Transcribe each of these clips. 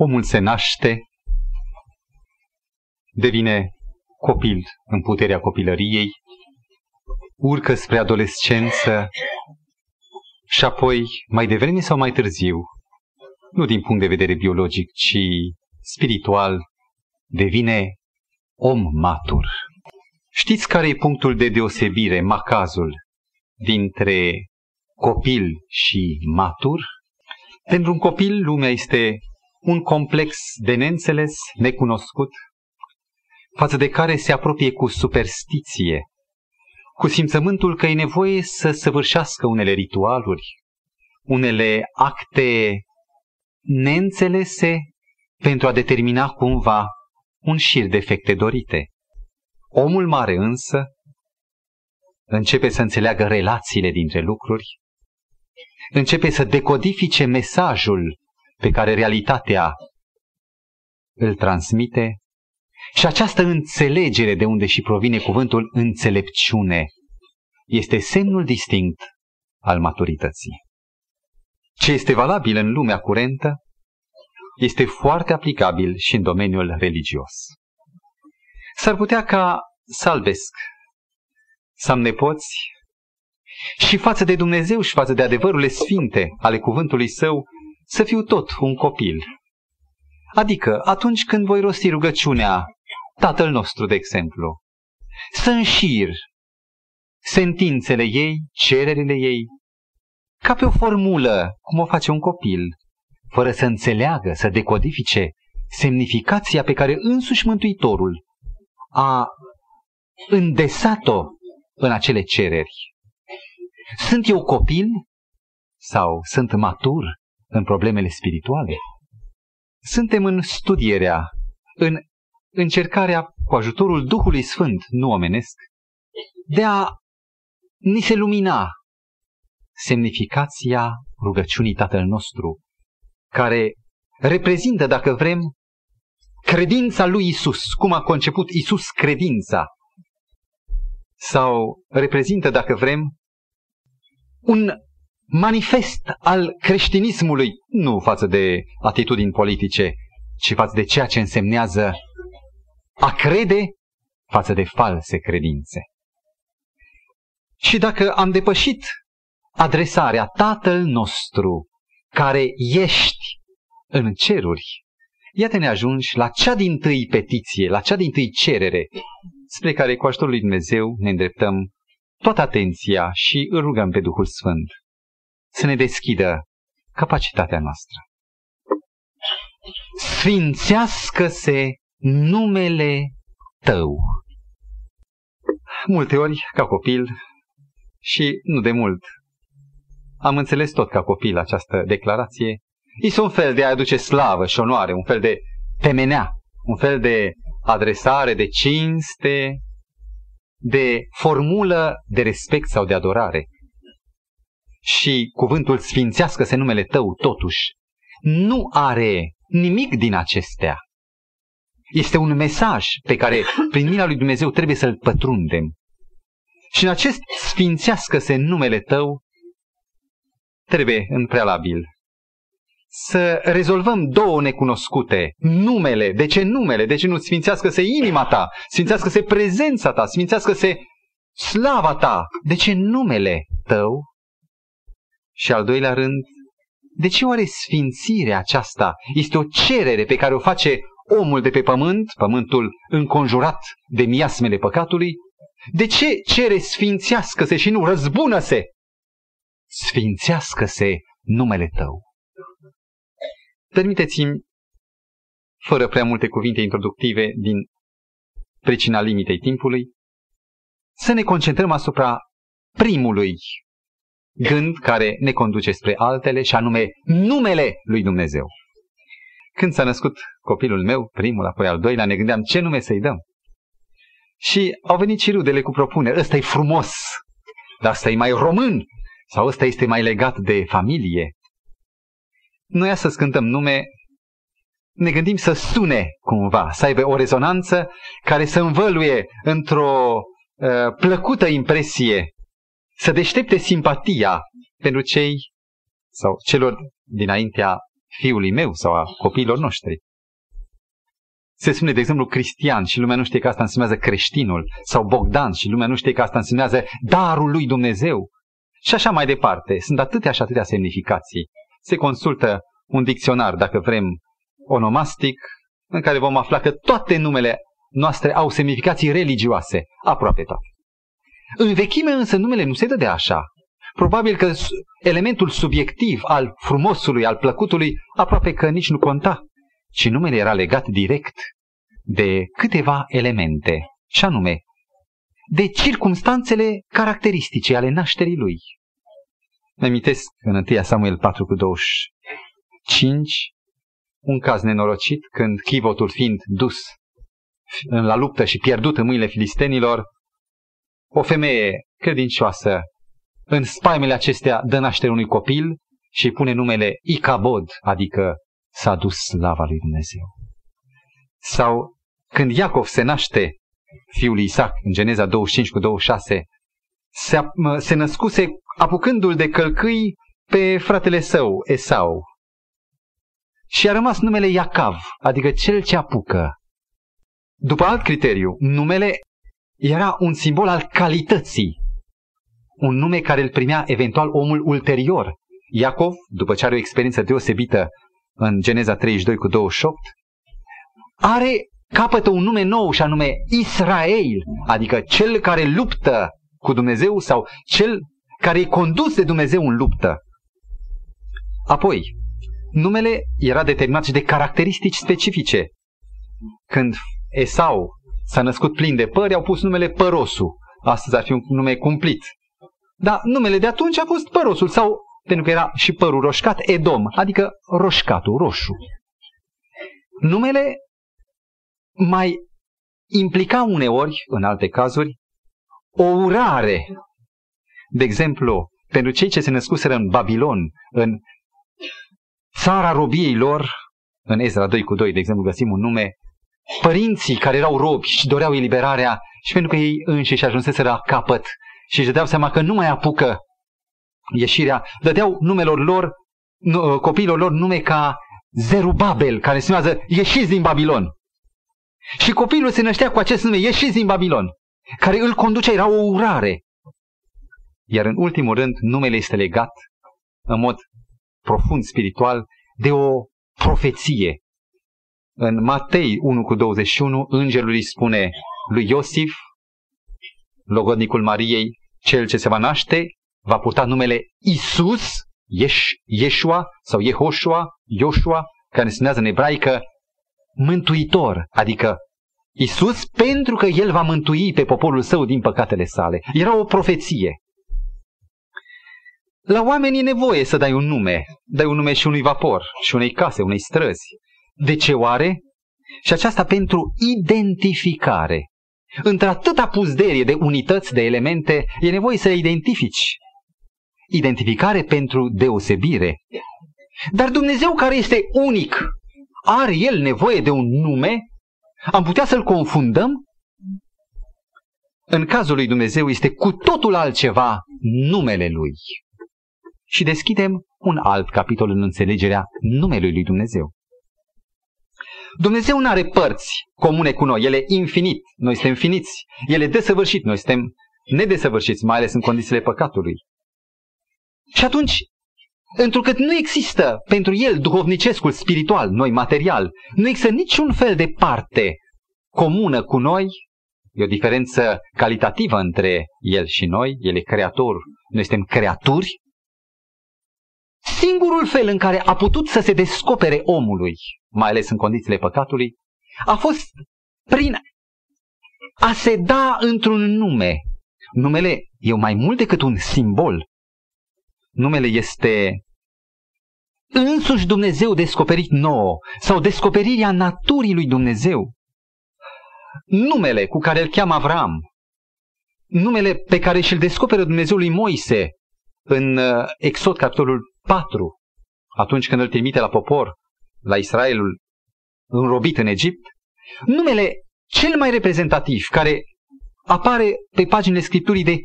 omul se naște, devine copil în puterea copilăriei, urcă spre adolescență și apoi, mai devreme sau mai târziu, nu din punct de vedere biologic, ci spiritual, devine om matur. Știți care e punctul de deosebire, macazul, dintre copil și matur? Pentru un copil, lumea este un complex de neînțeles, necunoscut, față de care se apropie cu superstiție, cu simțământul că e nevoie să săvârșească unele ritualuri, unele acte neînțelese pentru a determina cumva un șir de efecte dorite. Omul mare însă începe să înțeleagă relațiile dintre lucruri, începe să decodifice mesajul pe care realitatea îl transmite și această înțelegere de unde și provine cuvântul înțelepciune este semnul distinct al maturității. Ce este valabil în lumea curentă este foarte aplicabil și în domeniul religios. S-ar putea ca salvesc să am nepoți și față de Dumnezeu și față de adevărurile sfinte ale cuvântului său să fiu tot un copil. Adică atunci când voi rosti rugăciunea Tatăl nostru, de exemplu, să înșir sentințele ei, cererile ei, ca pe o formulă, cum o face un copil, fără să înțeleagă, să decodifice semnificația pe care însuși Mântuitorul a îndesat-o în acele cereri. Sunt eu copil sau sunt matur în problemele spirituale? Suntem în studierea, în încercarea cu ajutorul Duhului Sfânt, nu omenesc, de a ni se lumina semnificația rugăciunii Tatăl nostru, care reprezintă, dacă vrem, credința lui Isus, cum a conceput Isus credința, sau reprezintă, dacă vrem, un manifest al creștinismului, nu față de atitudini politice, ci față de ceea ce însemnează a crede față de false credințe. Și dacă am depășit adresarea Tatăl nostru, care ești în ceruri, iată ne ajungi la cea din tâi petiție, la cea din tâi cerere, spre care cu ajutorul lui Dumnezeu ne îndreptăm toată atenția și îl rugăm pe Duhul Sfânt să ne deschidă capacitatea noastră. Sfințească-se numele Tău. Multe ori, ca copil, și nu de mult, am înțeles tot ca copil această declarație, este un fel de a aduce slavă și onoare, un fel de temenea, un fel de adresare, de cinste, de formulă de respect sau de adorare. Și cuvântul sfințească-se numele tău, totuși, nu are nimic din acestea. Este un mesaj pe care, prin mila lui Dumnezeu, trebuie să-l pătrundem. Și în acest sfințească-se numele tău, trebuie în prealabil să rezolvăm două necunoscute. Numele. De ce numele? De ce nu sfințească-se inima ta? Sfințească-se prezența ta? Sfințească-se slava ta? De ce numele tău? Și al doilea rând, de ce oare sfințirea aceasta este o cerere pe care o face omul de pe pământ, pământul înconjurat de miasmele păcatului? De ce cere sfințească-se și nu răzbună-se? Sfințească-se numele tău. Permiteți-mi, fără prea multe cuvinte introductive din pricina limitei timpului, să ne concentrăm asupra primului gând care ne conduce spre altele și anume numele lui Dumnezeu. Când s-a născut copilul meu, primul, apoi al doilea, ne gândeam ce nume să-i dăm. Și au venit și rudele cu propuneri. Ăsta e frumos, dar ăsta e mai român, sau ăsta este mai legat de familie. Noi să cântăm nume, ne gândim să sune cumva, să aibă o rezonanță care să învăluie într-o uh, plăcută impresie, să deștepte simpatia pentru cei sau celor dinaintea fiului meu sau a copiilor noștri. Se spune, de exemplu, cristian și lumea nu știe că asta însemnează creștinul, sau Bogdan și lumea nu știe că asta însemnează darul lui Dumnezeu. Și așa mai departe. Sunt atâtea și atâtea semnificații. Se consultă un dicționar, dacă vrem, onomastic, în care vom afla că toate numele noastre au semnificații religioase, aproape toate. În vechime însă numele nu se dă de așa. Probabil că elementul subiectiv al frumosului, al plăcutului, aproape că nici nu conta, ci numele era legat direct de câteva elemente, și anume, de circumstanțele caracteristice ale nașterii lui. Mă amintesc în 1 Samuel 4 cu 25, un caz nenorocit când chivotul fiind dus la luptă și pierdut în mâinile filistenilor, o femeie credincioasă în spaimele acestea dă naștere unui copil și îi pune numele Icabod, adică s-a dus slava lui Dumnezeu. Sau când Iacov se naște, fiul lui Isaac, în Geneza 25 cu 26, se, se născuse apucându-l de călcâi pe fratele său, Esau. Și a rămas numele Iacav, adică cel ce apucă. După alt criteriu, numele era un simbol al calității. Un nume care îl primea eventual omul ulterior. Iacov, după ce are o experiență deosebită în Geneza 32 cu 28, are, capătă un nume nou și anume Israel, adică cel care luptă cu Dumnezeu sau cel care e condus de Dumnezeu în luptă. Apoi, numele era determinat și de caracteristici specifice. Când Esau s-a născut plin de păr, au pus numele Părosu. Astăzi ar fi un nume cumplit. Dar numele de atunci a fost Părosul sau, pentru că era și părul roșcat, Edom, adică roșcatul, roșu. Numele mai implica uneori, în alte cazuri, o urare. De exemplu, pentru cei ce se născuseră în Babilon, în țara robiei lor, în Ezra 2 cu 2, de exemplu, găsim un nume părinții care erau robi și doreau eliberarea și pentru că ei înșiși ajunseseră la capăt și își dădeau seama că nu mai apucă ieșirea, dădeau numelor lor, nu, copiilor lor nume ca Zerubabel, care se numează ieșiți din Babilon. Și copilul se năștea cu acest nume, ieșiți din Babilon, care îl conducea, era o urare. Iar în ultimul rând, numele este legat în mod profund spiritual de o profeție în Matei 1 cu 21, îngerul îi spune lui Iosif, logodnicul Mariei, cel ce se va naște, va purta numele Isus, Ieș, Yeshua sau Yehoshua, Joshua, care înseamnă în ebraică mântuitor, adică Isus pentru că El va mântui pe poporul său din păcatele sale. Era o profeție. La oameni e nevoie să dai un nume. Dai un nume și unui vapor, și unei case, unei străzi, de ce oare? Și aceasta pentru identificare. Într-atâta puzderie de unități, de elemente, e nevoie să le identifici. Identificare pentru deosebire. Dar Dumnezeu care este unic, are El nevoie de un nume? Am putea să-L confundăm? În cazul lui Dumnezeu este cu totul altceva numele Lui. Și deschidem un alt capitol în înțelegerea numelui lui Dumnezeu. Dumnezeu nu are părți comune cu noi, El e infinit, noi suntem finiți, El e desăvârșit, noi suntem nedesăvârșiți, mai ales în condițiile păcatului. Și atunci, întrucât nu există pentru El duhovnicescul spiritual, noi material, nu există niciun fel de parte comună cu noi, e o diferență calitativă între El și noi, El e creator, noi suntem creaturi, Singurul fel în care a putut să se descopere omului, mai ales în condițiile păcatului, a fost prin a se da într-un nume. Numele e mai mult decât un simbol. Numele este însuși Dumnezeu descoperit nouă sau descoperirea naturii lui Dumnezeu. Numele cu care îl cheamă Avram, numele pe care și-l descoperă Dumnezeu lui Moise în uh, Exod, capitolul 4, atunci când îl trimite la popor, la Israelul înrobit în Egipt, numele cel mai reprezentativ care apare pe paginile Scripturii de,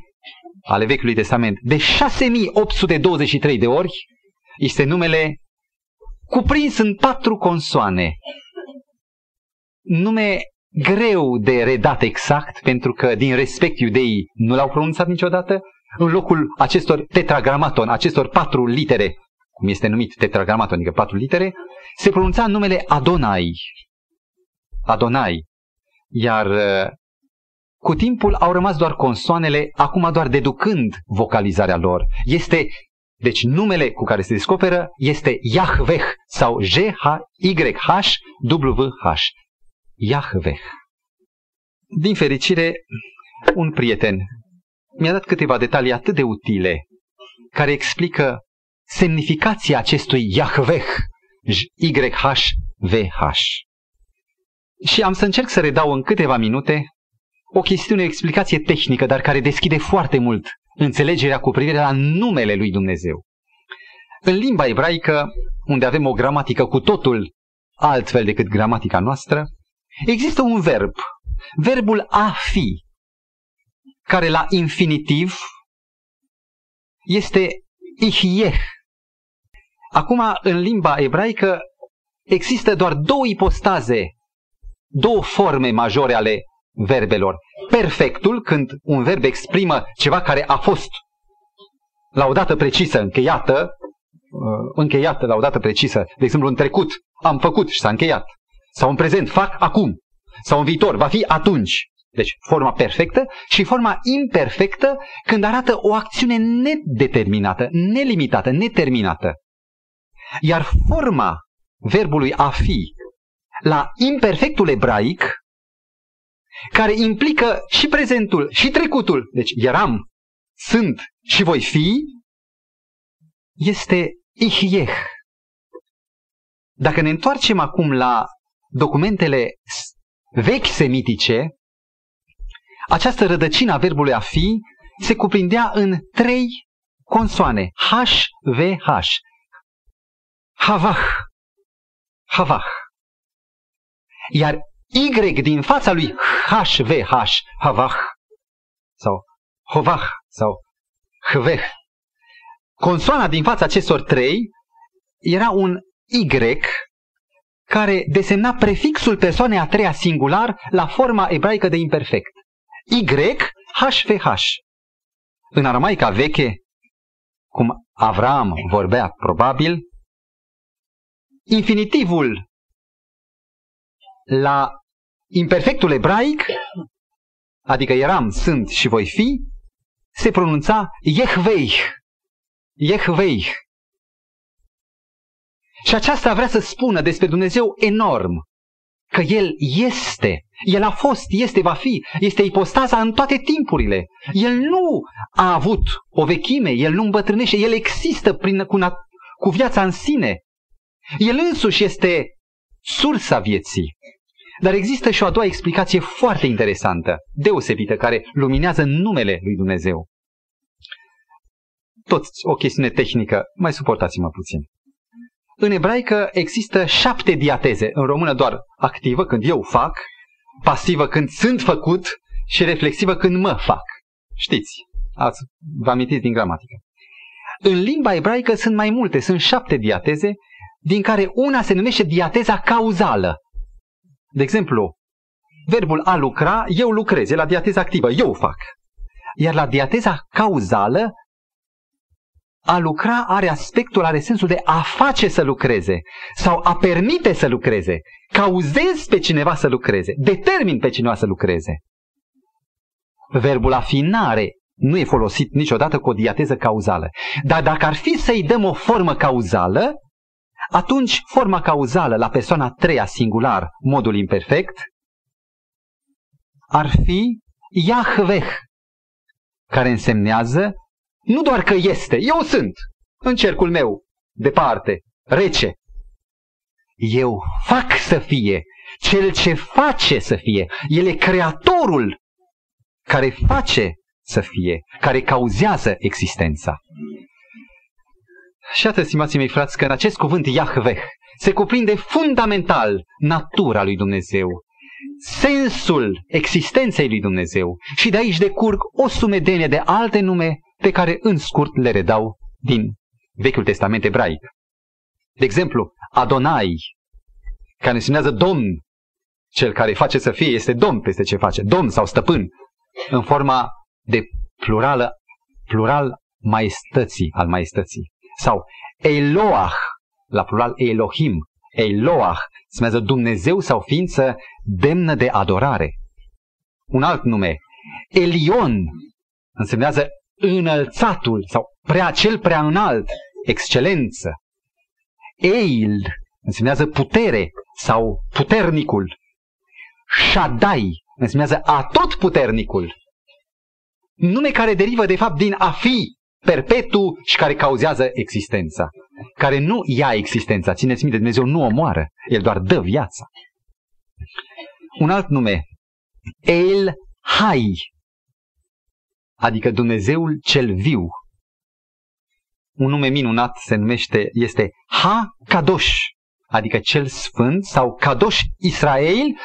ale Vechiului Testament de 6823 de ori este numele cuprins în patru consoane. Nume greu de redat exact, pentru că din respect iudeii nu l-au pronunțat niciodată, în locul acestor tetragramaton, acestor patru litere, cum este numit tetragramaton, adică patru litere, se pronunța numele Adonai. Adonai. Iar uh, cu timpul au rămas doar consoanele, acum doar deducând vocalizarea lor. Este, deci numele cu care se descoperă este Yahveh sau J-H-Y-H-W-H. Yahveh. Din fericire, un prieten mi-a dat câteva detalii atât de utile care explică semnificația acestui Yahveh, Y-H-V-H. Și am să încerc să redau în câteva minute o chestiune, o explicație tehnică, dar care deschide foarte mult înțelegerea cu privire la numele lui Dumnezeu. În limba ebraică, unde avem o gramatică cu totul altfel decât gramatica noastră, există un verb, verbul a fi, care la infinitiv este ihieh. Acum, în limba ebraică, există doar două ipostaze, două forme majore ale verbelor. Perfectul, când un verb exprimă ceva care a fost la o dată precisă, încheiată, uh, încheiată la o dată precisă, de exemplu în trecut am făcut și s-a încheiat, sau în prezent fac acum, sau în viitor va fi atunci. Deci forma perfectă și forma imperfectă când arată o acțiune nedeterminată, nelimitată, neterminată. Iar forma verbului a fi la imperfectul ebraic, care implică și prezentul și trecutul, deci eram, sunt și voi fi, este ihieh. Dacă ne întoarcem acum la documentele vechi semitice, această rădăcină a verbului a fi se cuprindea în trei consoane. H, V, H. Havah. Havah. Iar Y din fața lui H, V, H, Havah. Sau Hovah. Sau Hveh. Consoana din fața acestor trei era un Y care desemna prefixul persoanei a treia singular la forma ebraică de imperfect. Y, HVH. În aramaica veche, cum Avram vorbea probabil, infinitivul la imperfectul ebraic, adică eram, sunt și voi fi, se pronunța Yehveich. Yehveich. Și aceasta vrea să spună despre Dumnezeu enorm, că El este, El a fost, este, va fi, este ipostaza în toate timpurile. El nu a avut o vechime, El nu îmbătrânește, El există prin, cu, cu viața în sine. El însuși este sursa vieții. Dar există și o a doua explicație foarte interesantă, deosebită, care luminează numele lui Dumnezeu. Tot o chestiune tehnică, mai suportați-mă puțin. În ebraică există șapte diateze, în română doar activă când eu fac, pasivă când sunt făcut și reflexivă când mă fac. Știți, ați, vă amintiți din gramatică. În limba ebraică sunt mai multe, sunt șapte diateze, din care una se numește diateza cauzală. De exemplu, verbul a lucra, eu lucrez, e la diateza activă, eu fac. Iar la diateza cauzală, a lucra are aspectul, are sensul de a face să lucreze sau a permite să lucreze. Cauzezi pe cineva să lucreze, determin pe cineva să lucreze. Verbul afinare nu e folosit niciodată cu o diateză cauzală. Dar dacă ar fi să-i dăm o formă cauzală, atunci forma cauzală la persoana treia singular, modul imperfect, ar fi Yahveh, care însemnează nu doar că este, eu sunt, în cercul meu, departe, rece. Eu fac să fie, cel ce face să fie. El e creatorul care face să fie, care cauzează existența. Și atât, stimații mei frați, că în acest cuvânt Yahveh se cuprinde fundamental natura lui Dumnezeu, sensul existenței lui Dumnezeu și de aici decurg o sumedenie de alte nume pe care în scurt le redau din Vechiul Testament ebraic. De exemplu, Adonai, care însemnează domn, cel care face să fie, este domn peste ce face, domn sau stăpân, în forma de plurală, plural maestății, al maestății. Sau Eloah, la plural Elohim, Eloah, însemnează Dumnezeu sau ființă demnă de adorare. Un alt nume, Elion, însemnează înălțatul sau prea, cel prea înalt, excelență. Eil însemnează putere sau puternicul. Shaddai însemnează atot puternicul. Nume care derivă de fapt din a fi perpetu și care cauzează existența. Care nu ia existența. Țineți minte, Dumnezeu nu omoară. El doar dă viața. Un alt nume. El Hai. Adică Dumnezeul cel viu. Un nume minunat se numește, este Ha Kadosh, adică cel sfânt, sau Kadosh Israel,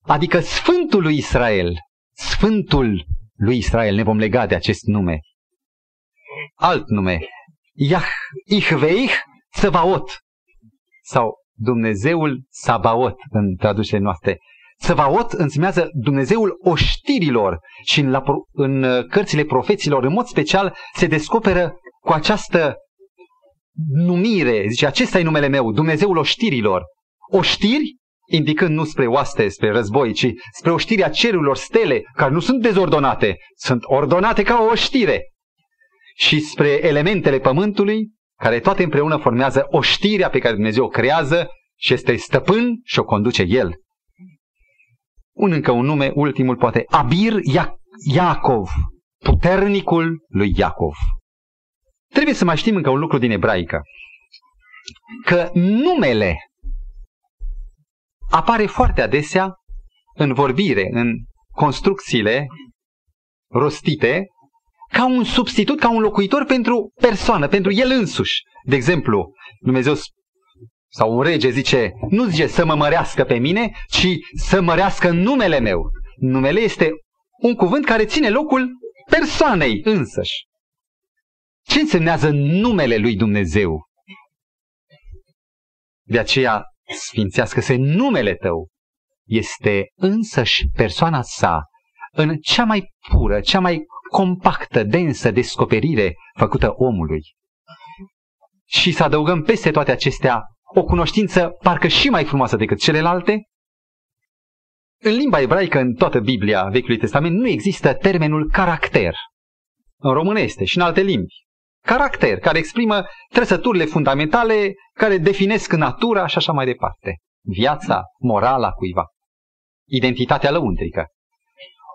adică Sfântul lui Israel. Sfântul lui Israel, ne vom lega de acest nume. Alt nume, Yah, Ihveich, Săbaot, sau Dumnezeul Sabaot în traducerile noastre. Săvaot înseamnă Dumnezeul oștirilor și în, la, în uh, cărțile profeților, în mod special, se descoperă cu această numire, zice, acesta e numele meu, Dumnezeul oștirilor. Oștiri, indicând nu spre oaste, spre război, ci spre oștirea cerurilor stele, care nu sunt dezordonate, sunt ordonate ca o oștire. Și spre elementele pământului, care toate împreună formează oștirea pe care Dumnezeu o creează și este stăpân și o conduce El. Un încă un nume, ultimul poate, Abir Iacov, puternicul lui Iacov. Trebuie să mai știm încă un lucru din ebraică. Că numele apare foarte adesea în vorbire, în construcțiile rostite, ca un substitut, ca un locuitor pentru persoană, pentru el însuși. De exemplu, Dumnezeu sau un rege zice, nu zice să mă mărească pe mine, ci să mărească numele meu. Numele este un cuvânt care ține locul persoanei însăși. Ce însemnează numele lui Dumnezeu? De aceea sfințească-se numele tău. Este însăși persoana sa în cea mai pură, cea mai compactă, densă descoperire făcută omului. Și să adăugăm peste toate acestea o cunoștință parcă și mai frumoasă decât celelalte? În limba ebraică, în toată Biblia Vechiului Testament, nu există termenul caracter. În română este și în alte limbi. Caracter, care exprimă trăsăturile fundamentale care definesc natura și așa mai departe. Viața, morala cuiva. Identitatea lăuntrică.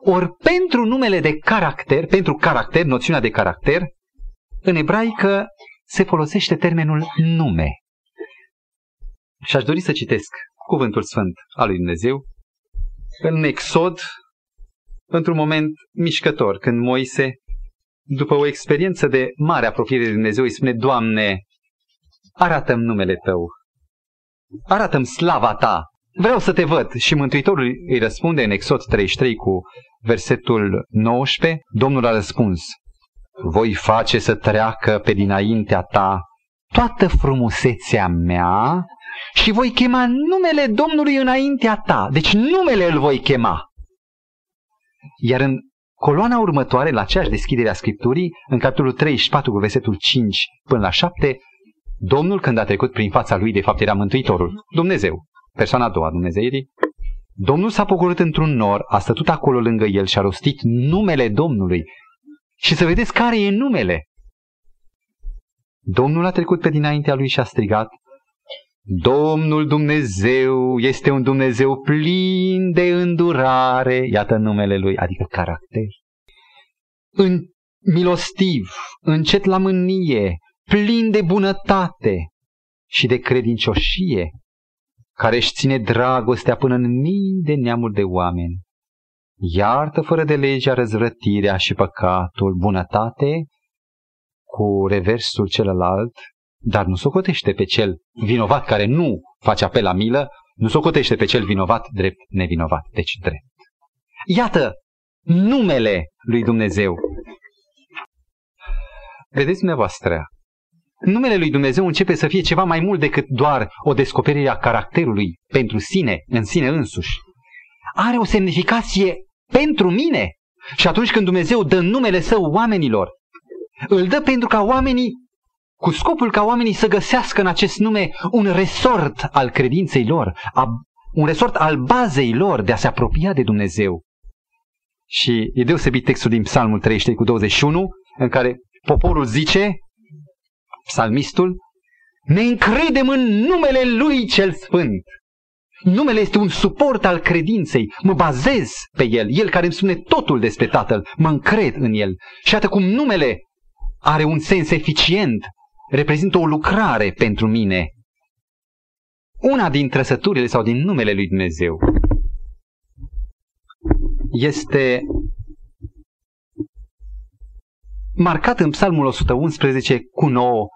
Ori pentru numele de caracter, pentru caracter, noțiunea de caracter, în ebraică se folosește termenul nume. Și aș dori să citesc cuvântul sfânt al lui Dumnezeu. În Exod, într-un moment mișcător, când Moise, după o experiență de mare apropiere de Dumnezeu, îi spune, Doamne, arată-mi numele Tău, arată-mi slava Ta, vreau să te văd. Și Mântuitorul îi răspunde în Exod 33 cu versetul 19, Domnul a răspuns, voi face să treacă pe dinaintea ta toată frumusețea mea și voi chema numele Domnului înaintea ta. Deci numele îl voi chema. Iar în coloana următoare, la aceeași deschidere a Scripturii, în capitolul 34 cu versetul 5 până la 7, Domnul când a trecut prin fața lui, de fapt era Mântuitorul, Dumnezeu, persoana a doua Dumnezeirii, Domnul s-a pogorât într-un nor, a stătut acolo lângă el și a rostit numele Domnului. Și să vedeți care e numele. Domnul a trecut pe dinaintea lui și a strigat, Domnul Dumnezeu este un Dumnezeu plin de îndurare, iată numele lui, adică caracter. În milostiv, încet la mânie, plin de bunătate și de credincioșie, care își ține dragostea până în mii de neamuri de oameni. Iartă fără de legea răzvrătirea și păcatul, bunătate, cu reversul celălalt, dar nu socotește pe cel vinovat care nu face apel la milă, nu socotește pe cel vinovat drept nevinovat, deci drept. Iată numele lui Dumnezeu. Vedeți dumneavoastră, numele lui Dumnezeu începe să fie ceva mai mult decât doar o descoperire a caracterului pentru sine, în sine însuși. Are o semnificație pentru mine. Și atunci când Dumnezeu dă numele său oamenilor, îl dă pentru ca oamenii, cu scopul ca oamenii să găsească în acest nume un resort al credinței lor, a, un resort al bazei lor de a se apropia de Dumnezeu. Și e deosebit textul din Psalmul 33 cu 21, în care poporul zice, psalmistul, ne încredem în numele Lui cel Sfânt. Numele este un suport al credinței. Mă bazez pe El, El care îmi spune totul despre Tatăl. Mă încred în El. Și atât cum numele are un sens eficient, reprezintă o lucrare pentru mine. Una din trăsăturile sau din numele lui Dumnezeu este marcat în Psalmul 111 cu nouă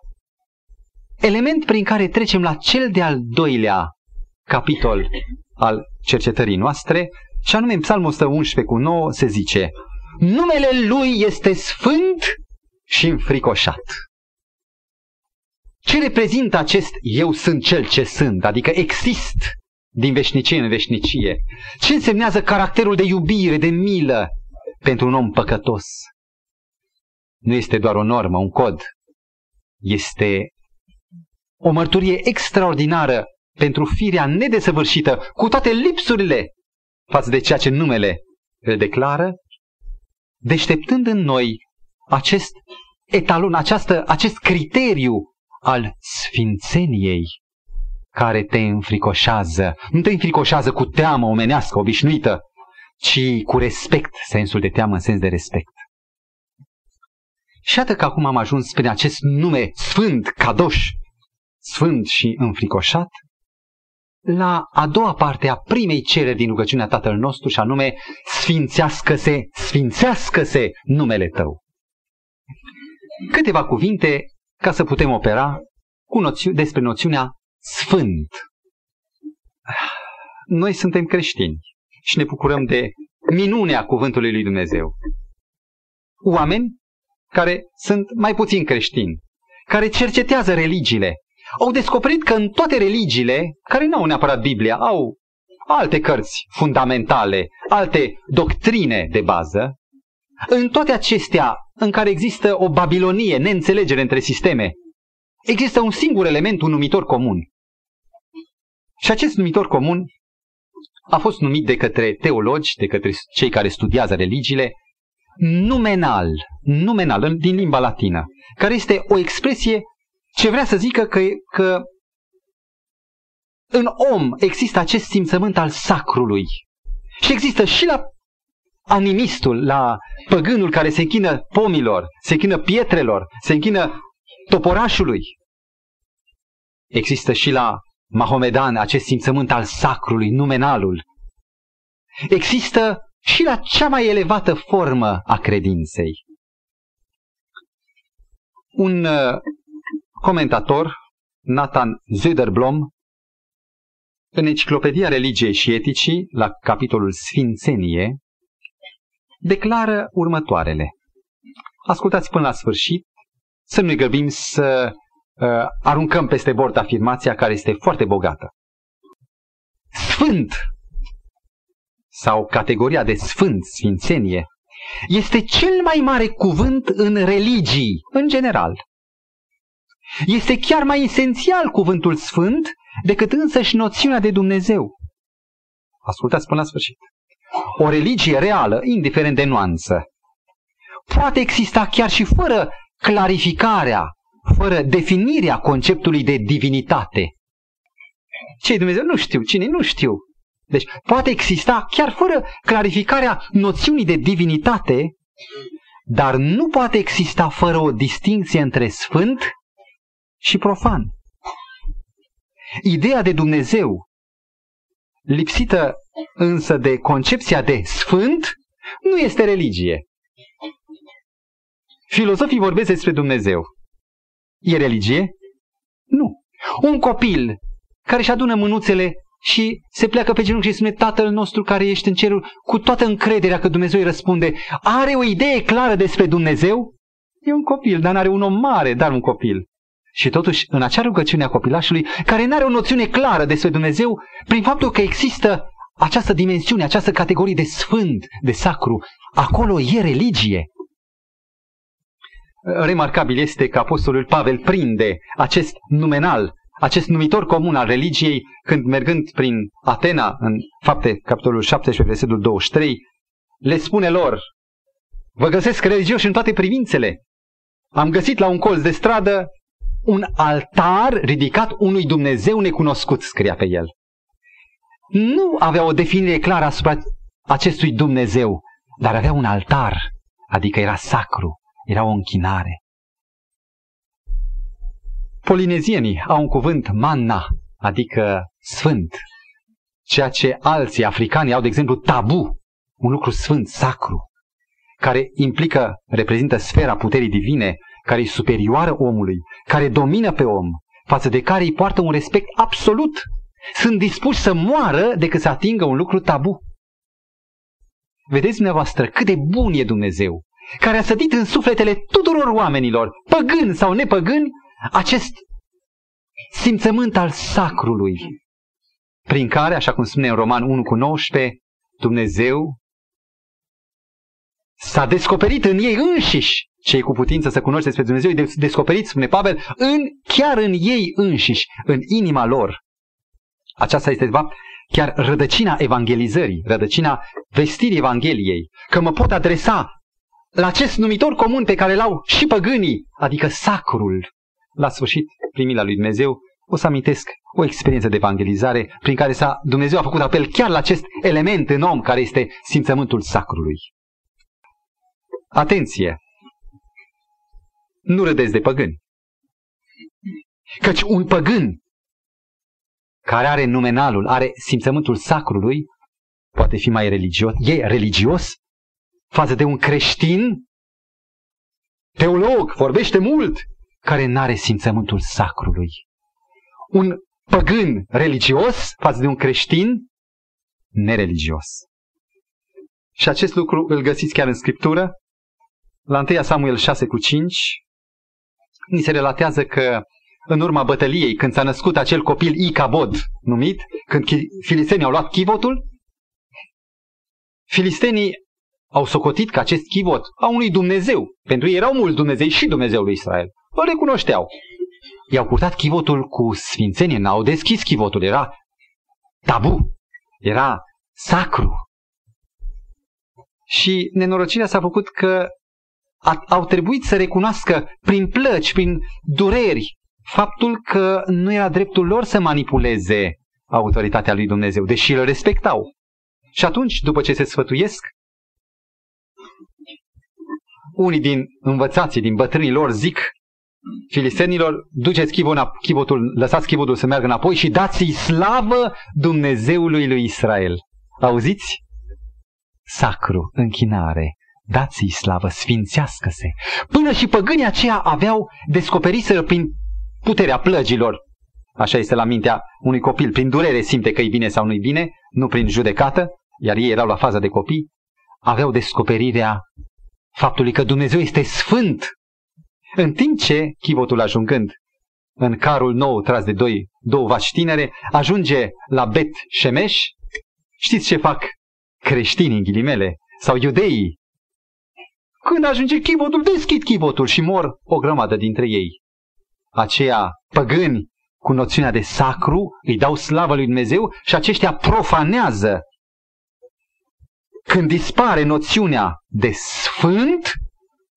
element prin care trecem la cel de-al doilea capitol al cercetării noastre, și anume în Psalmul 111 cu 9 se zice Numele Lui este sfânt și înfricoșat. Ce reprezintă acest eu sunt cel ce sunt, adică exist din veșnicie în veșnicie? Ce însemnează caracterul de iubire, de milă pentru un om păcătos? Nu este doar o normă, un cod. Este o mărturie extraordinară pentru firea nedesăvârșită, cu toate lipsurile față de ceea ce numele îl declară, deșteptând în noi acest etalon, această, acest criteriu al sfințeniei care te înfricoșează. Nu te înfricoșează cu teamă omenească, obișnuită, ci cu respect, sensul de teamă în sens de respect. Și iată că acum am ajuns prin acest nume sfânt, cadoș, sfânt și înfricoșat, la a doua parte a primei cereri din rugăciunea Tatăl nostru și anume Sfințească-se, Sfințească-se numele Tău. Câteva cuvinte ca să putem opera cu noțiu- despre noțiunea Sfânt. Noi suntem creștini și ne bucurăm de minunea cuvântului lui Dumnezeu. Oameni care sunt mai puțin creștini, care cercetează religiile, au descoperit că în toate religiile, care nu au neapărat Biblia, au alte cărți fundamentale, alte doctrine de bază, în toate acestea în care există o babilonie, neînțelegere între sisteme, există un singur element, un numitor comun. Și acest numitor comun a fost numit de către teologi, de către cei care studiază religiile, numenal, numenal, din limba latină, care este o expresie ce vrea să zică că, că în om există acest simțământ al sacrului. Și există și la animistul, la păgânul care se închină pomilor, se închină pietrelor, se închină toporașului. Există și la Mahomedan acest simțământ al sacrului, numenalul. Există și la cea mai elevată formă a credinței. Un uh, comentator, Nathan Zuderblom, în Enciclopedia Religiei și Eticii, la capitolul Sfințenie, declară următoarele. Ascultați până la sfârșit, să nu ne grăbim să uh, aruncăm peste bord afirmația care este foarte bogată. Sfânt sau categoria de sfânt, sfințenie, este cel mai mare cuvânt în religii, în general. Este chiar mai esențial cuvântul sfânt decât însăși noțiunea de Dumnezeu. Ascultați până la sfârșit. O religie reală, indiferent de nuanță, poate exista chiar și fără clarificarea, fără definirea conceptului de divinitate. Ce Dumnezeu? Nu știu. Cine? Nu știu. Deci poate exista chiar fără clarificarea noțiunii de divinitate, dar nu poate exista fără o distinție între sfânt și profan. Ideea de Dumnezeu, lipsită însă de concepția de sfânt, nu este religie. Filozofii vorbesc despre Dumnezeu. E religie? Nu. Un copil care își adună mânuțele și se pleacă pe genunchi și spune Tatăl nostru care ești în cerul, cu toată încrederea că Dumnezeu îi răspunde, are o idee clară despre Dumnezeu? E un copil, dar nu are un om mare, dar un copil. Și totuși, în acea rugăciune a copilașului, care nu are o noțiune clară despre Dumnezeu, prin faptul că există această dimensiune, această categorie de sfânt, de sacru, acolo e religie. Remarcabil este că Apostolul Pavel prinde acest numenal, acest numitor comun al religiei, când mergând prin Atena, în fapte, capitolul 17, versetul 23, le spune lor, vă găsesc religioși în toate privințele. Am găsit la un colț de stradă un altar ridicat unui Dumnezeu necunoscut, scria pe el. Nu avea o definire clară asupra acestui Dumnezeu, dar avea un altar, adică era sacru, era o închinare. Polinezienii au un cuvânt manna, adică sfânt, ceea ce alții africani au, de exemplu, tabu, un lucru sfânt, sacru, care implică, reprezintă sfera puterii divine, care e superioară omului, care domină pe om, față de care îi poartă un respect absolut. Sunt dispuși să moară decât să atingă un lucru tabu. Vedeți dumneavoastră cât de bun e Dumnezeu, care a sădit în sufletele tuturor oamenilor, păgâni sau nepăgâni, acest simțământ al sacrului, prin care, așa cum spune în Roman 1 cu 19, Dumnezeu s-a descoperit în ei înșiși, cei cu putință să cunoște despre Dumnezeu, e descoperit, spune Pavel, în, chiar în ei înșiși, în inima lor. Aceasta este, de fapt, chiar rădăcina evangelizării, rădăcina vestirii Evangheliei, că mă pot adresa la acest numitor comun pe care l-au și păgânii, adică sacrul. La sfârșit, primirea lui Dumnezeu, o să amintesc o experiență de evangelizare prin care s-a, Dumnezeu a făcut apel chiar la acest element în om care este simțământul sacrului. Atenție! Nu râdeți de păgâni. Căci un păgân care are numenalul, are simțământul sacrului, poate fi mai religios, e religios față de un creștin, teolog, vorbește mult, care nu are simțământul sacrului. Un păgân religios față de un creștin nereligios. Și acest lucru îl găsiți chiar în Scriptură, la 1 Samuel 6 cu 5, ni se relatează că în urma bătăliei, când s-a născut acel copil Icabod numit, când filistenii au luat chivotul, filistenii au socotit că acest chivot a unui Dumnezeu. Pentru ei erau mulți Dumnezei și Dumnezeul lui Israel. O recunoșteau. I-au purtat chivotul cu sfințenie, n-au deschis chivotul, era tabu, era sacru. Și nenorocirea s-a făcut că a, au trebuit să recunoască prin plăci, prin dureri, faptul că nu era dreptul lor să manipuleze autoritatea lui Dumnezeu, deși îl respectau. Și atunci, după ce se sfătuiesc, unii din învățații, din bătrânii lor zic filistenilor, duceți chivotul, lăsați chivotul să meargă înapoi și dați-i slavă Dumnezeului lui Israel. Auziți? Sacru, închinare, dați-i slavă, sfințească-se. Până și păgânii aceia aveau descoperiseră prin puterea plăgilor. Așa este la mintea unui copil. Prin durere simte că e bine sau nu-i bine, nu prin judecată, iar ei erau la faza de copii. Aveau descoperirea faptului că Dumnezeu este sfânt. În timp ce, chivotul ajungând în carul nou tras de doi, două vaci tinere, ajunge la Bet Shemesh, știți ce fac creștinii, în ghilimele, sau iudeii? Când ajunge chivotul, deschid chivotul și mor o grămadă dintre ei. Aceia păgâni cu noțiunea de sacru îi dau slavă lui Dumnezeu și aceștia profanează când dispare noțiunea de sfânt,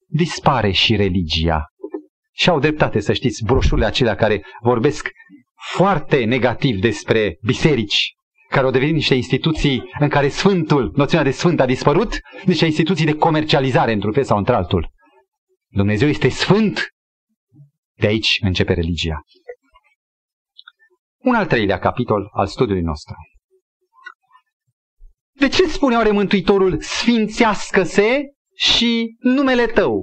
dispare și religia. Și au dreptate, să știți, broșurile acelea care vorbesc foarte negativ despre biserici, care au devenit niște instituții în care sfântul, noțiunea de sfânt a dispărut, niște instituții de comercializare într-un fel sau într-altul. Dumnezeu este sfânt, de aici începe religia. Un al treilea capitol al studiului nostru. De ce spune oare Mântuitorul sfințească-se și numele tău?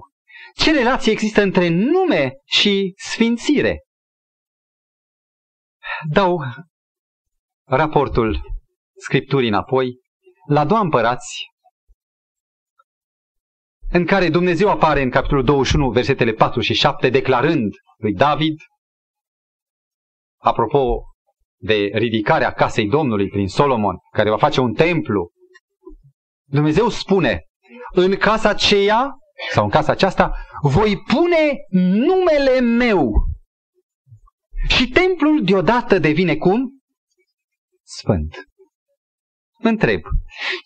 Ce relație există între nume și sfințire? Dau raportul Scripturii înapoi la doua împărați, în care Dumnezeu apare în capitolul 21, versetele 4 și 7, declarând lui David apropo de ridicarea casei Domnului prin Solomon, care va face un templu, Dumnezeu spune, în casa aceea, sau în casa aceasta, voi pune numele meu. Și templul deodată devine cum? Sfânt. Întreb,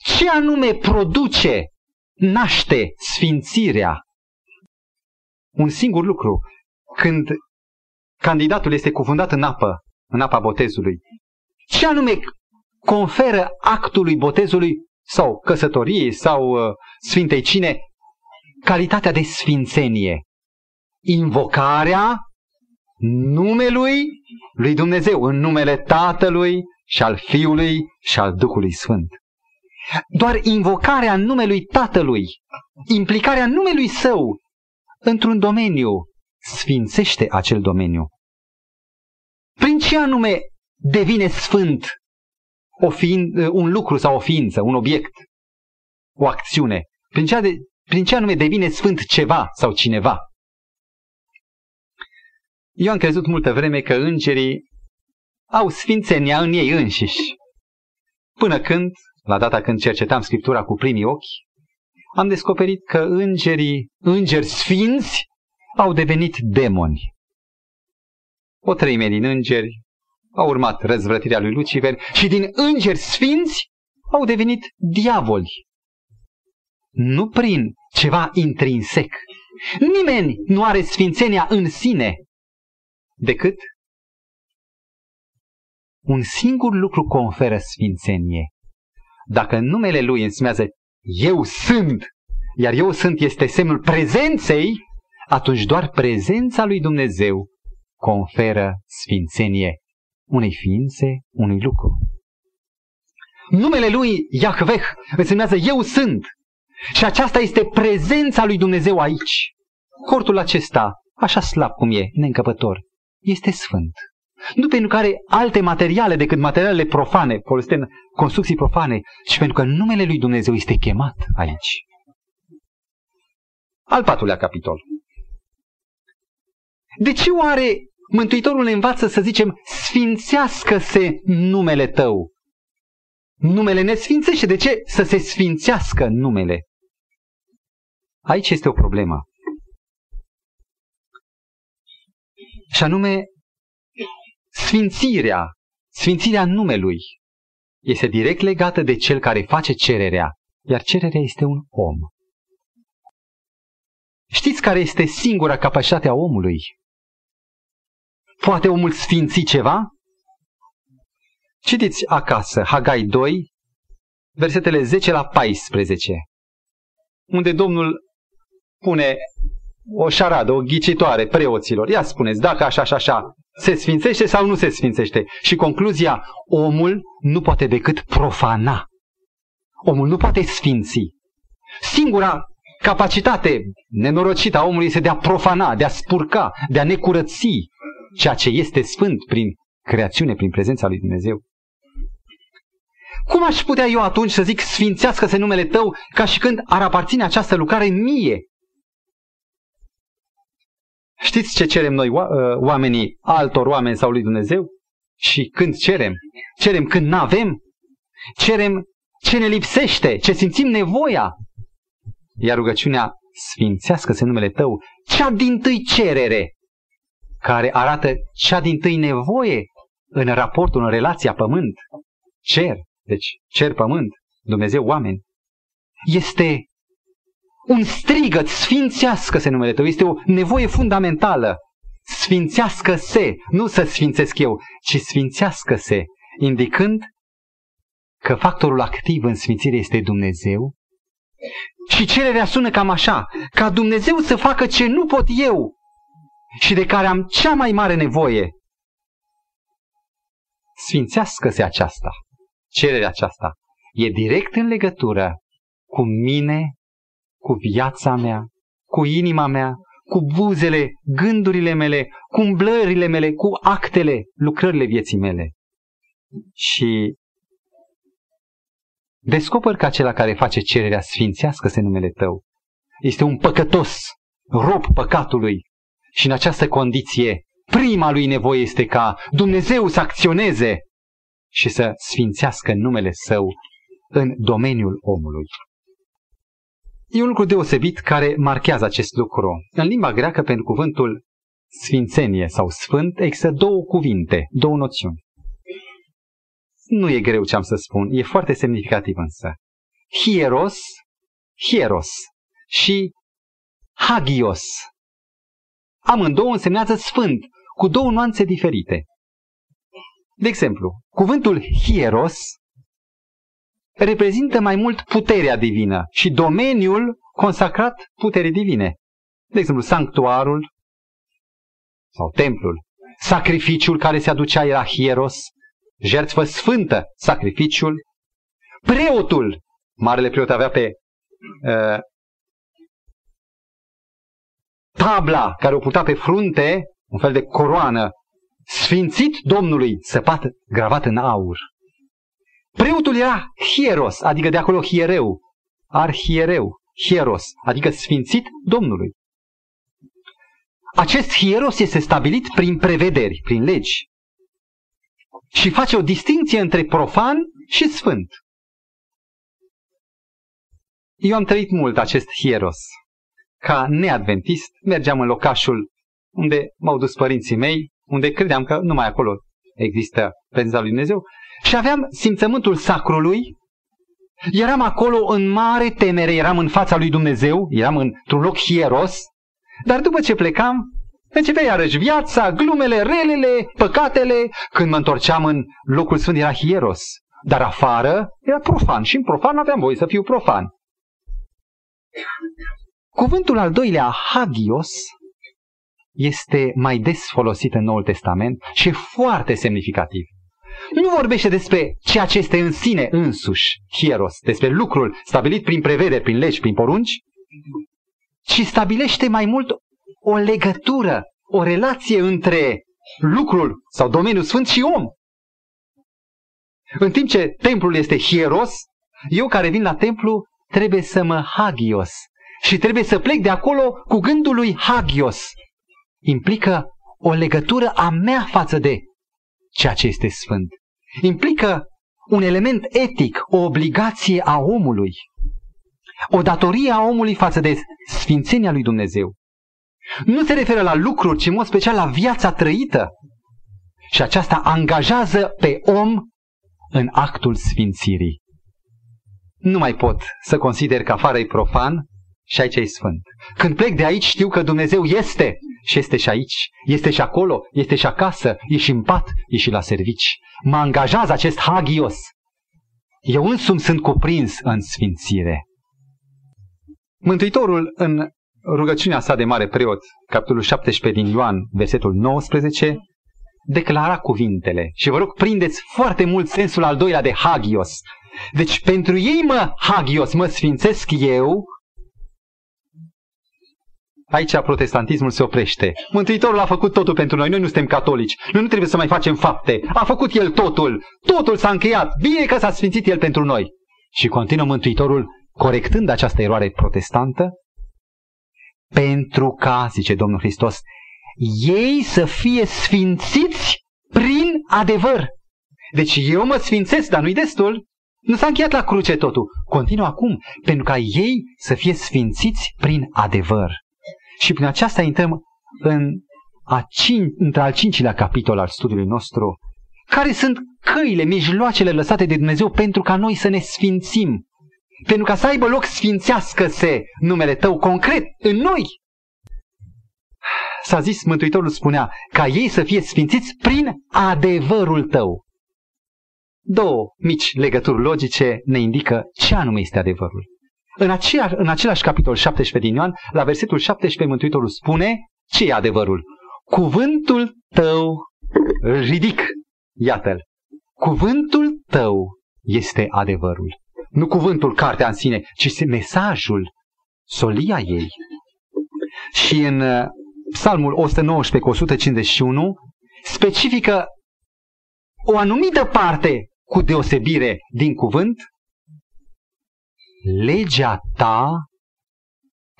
ce anume produce, naște sfințirea? Un singur lucru. Când candidatul este cufundat în apă, în apa botezului, ce anume conferă actului botezului sau căsătoriei sau uh, Sfintei Cine calitatea de sfințenie? Invocarea numelui lui Dumnezeu, în numele Tatălui și al Fiului și al Duhului Sfânt. Doar invocarea numelui Tatălui, implicarea numelui Său într-un domeniu, sfințește acel domeniu. Prin ce anume devine sfânt o fiin, un lucru sau o ființă, un obiect, o acțiune? Prin ce, de, prin ce anume devine sfânt ceva sau cineva? Eu am crezut multă vreme că îngerii au sfințenia în ei înșiși. Până când, la data când cercetam Scriptura cu primii ochi, am descoperit că îngerii, îngeri sfinți, au devenit demoni. O treime din îngeri au urmat răzvrătirea lui Lucifer și din îngeri sfinți au devenit diavoli. Nu prin ceva intrinsec. Nimeni nu are sfințenia în sine decât un singur lucru conferă sfințenie. Dacă numele lui însemează eu sunt, iar eu sunt este semnul prezenței, atunci doar prezența lui Dumnezeu conferă sfințenie unei ființe, unui lucru. Numele lui Iahveh însemnează eu sunt. Și aceasta este prezența lui Dumnezeu aici. Cortul acesta, așa slab cum e, neîncăpător, este sfânt. Nu pentru că are alte materiale decât materialele profane, folosite în construcții profane, ci pentru că numele lui Dumnezeu este chemat aici. Al patrulea capitol. De ce oare Mântuitorul ne învață să zicem, sfințească-se numele tău? Numele ne sfințește. De ce? Să se sfințească numele. Aici este o problemă. Și anume, Sfințirea, sfințirea numelui, este direct legată de cel care face cererea, iar cererea este un om. Știți care este singura capacitate a omului? Poate omul sfinți ceva? Citiți acasă, Hagai 2, versetele 10 la 14, unde Domnul pune o șaradă, o ghicitoare preoților. Ia spuneți, dacă așa, așa, așa, se sfințește sau nu se sfințește? Și concluzia, omul nu poate decât profana. Omul nu poate sfinți. Singura capacitate nenorocită a omului este de a profana, de a spurca, de a necurăți ceea ce este sfânt prin creațiune, prin prezența lui Dumnezeu. Cum aș putea eu atunci să zic sfințească-se numele tău ca și când ar aparține această lucrare mie? Știți ce cerem noi uh, oamenii altor oameni sau lui Dumnezeu? Și când cerem? Cerem când nu avem? Cerem ce ne lipsește, ce simțim nevoia. Iar rugăciunea sfințească-se numele tău, cea din tâi cerere, care arată cea din tâi nevoie în raportul, în relația pământ. Cer, deci cer pământ, Dumnezeu oameni. Este un strigăt, sfințească-se numele tău. Este o nevoie fundamentală. Sfințească-se, nu să sfințesc eu, ci sfințească-se, indicând că factorul activ în sfințire este Dumnezeu. Și cererea sună cam așa, ca Dumnezeu să facă ce nu pot eu și de care am cea mai mare nevoie. Sfințească-se aceasta, cererea aceasta, e direct în legătură cu mine cu viața mea, cu inima mea, cu buzele, gândurile mele, cu umblările mele, cu actele, lucrările vieții mele. Și descoper că acela care face cererea sfințească-se numele tău este un păcătos, rob păcatului și în această condiție prima lui nevoie este ca Dumnezeu să acționeze și să sfințească numele său în domeniul omului. E un lucru deosebit care marchează acest lucru. În limba greacă, pentru cuvântul sfințenie sau sfânt, există două cuvinte, două noțiuni. Nu e greu ce am să spun, e foarte semnificativ însă. Hieros, hieros și hagios. Amândouă însemnează sfânt, cu două nuanțe diferite. De exemplu, cuvântul hieros reprezintă mai mult puterea divină și domeniul consacrat puterii divine. De exemplu, sanctuarul sau templul, sacrificiul care se aducea era hieros, jertfă sfântă, sacrificiul, preotul, marele preot avea pe uh, tabla care o putea pe frunte, un fel de coroană, sfințit Domnului, săpat, gravat în aur. Preotul era hieros, adică de acolo hiereu, arhiereu, hieros, adică sfințit Domnului. Acest hieros este stabilit prin prevederi, prin legi. Și face o distinție între profan și sfânt. Eu am trăit mult acest hieros. Ca neadventist, mergeam în locașul unde m-au dus părinții mei, unde credeam că numai acolo există prezența lui Dumnezeu, și aveam simțământul sacrului, eram acolo în mare temere, eram în fața lui Dumnezeu, eram într-un loc hieros, dar după ce plecam, începea iarăși viața, glumele, relele, păcatele. Când mă întorceam în locul sfânt era hieros, dar afară era profan și în profan aveam voie să fiu profan. Cuvântul al doilea, hagios, este mai des folosit în Noul Testament și e foarte semnificativ. Nu vorbește despre ceea ce este în sine însuși, hieros, despre lucrul stabilit prin prevederi, prin legi, prin porunci, ci stabilește mai mult o legătură, o relație între lucrul sau domeniul sfânt și om. În timp ce templul este hieros, eu care vin la templu trebuie să mă hagios și trebuie să plec de acolo cu gândul lui hagios. Implică o legătură a mea față de ceea ce este sfânt. Implică un element etic, o obligație a omului, o datorie a omului față de sfințenia lui Dumnezeu. Nu se referă la lucruri, ci în mod special la viața trăită. Și aceasta angajează pe om în actul sfințirii. Nu mai pot să consider că afară e profan și aici e sfânt. Când plec de aici știu că Dumnezeu este și este și aici, este și acolo, este și acasă, e și în pat, e și la servici. Mă angajează acest hagios. Eu însumi sunt cuprins în sfințire. Mântuitorul în rugăciunea sa de mare preot, capitolul 17 din Ioan, versetul 19, declara cuvintele. Și vă rog, prindeți foarte mult sensul al doilea de hagios. Deci pentru ei mă hagios, mă sfințesc eu, Aici protestantismul se oprește. Mântuitorul a făcut totul pentru noi. Noi nu suntem catolici. Noi nu trebuie să mai facem fapte. A făcut El totul. Totul s-a încheiat. Bine că s-a sfințit El pentru noi. Și continuă Mântuitorul corectând această eroare protestantă. Pentru ca, zice Domnul Hristos, ei să fie sfințiți prin adevăr. Deci eu mă sfințesc, dar nu-i destul. Nu s-a încheiat la cruce totul. Continuă acum, pentru ca ei să fie sfințiți prin adevăr. Și prin aceasta intrăm în a cin- între al cincilea capitol al studiului nostru, care sunt căile, mijloacele lăsate de Dumnezeu pentru ca noi să ne sfințim, pentru ca să aibă loc sfințească-se numele tău concret în noi. S-a zis, Mântuitorul spunea, ca ei să fie sfințiți prin adevărul tău. Două mici legături logice ne indică ce anume este adevărul. În, aceea, în același capitol 17 din Ioan, la versetul 17, Mântuitorul spune ce e adevărul. Cuvântul tău, ridic, iată-l, cuvântul tău este adevărul. Nu cuvântul, cartea în sine, ci mesajul, solia ei. Și în uh, Psalmul 119 cu 151 specifică o anumită parte cu deosebire din cuvânt legea ta,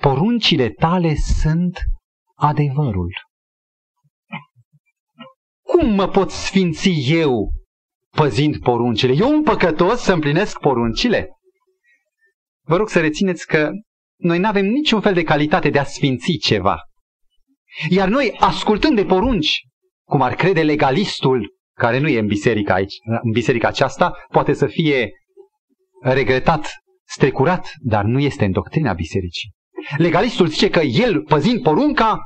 poruncile tale sunt adevărul. cum mă pot sfinți eu păzind poruncile? Eu un păcătos să împlinesc poruncile? Vă rog să rețineți că noi nu avem niciun fel de calitate de a sfinți ceva. Iar noi, ascultând de porunci, cum ar crede legalistul, care nu e în biserica aici, în biserica aceasta, poate să fie regretat, strecurat, dar nu este în doctrina bisericii. Legalistul zice că el, păzind porunca,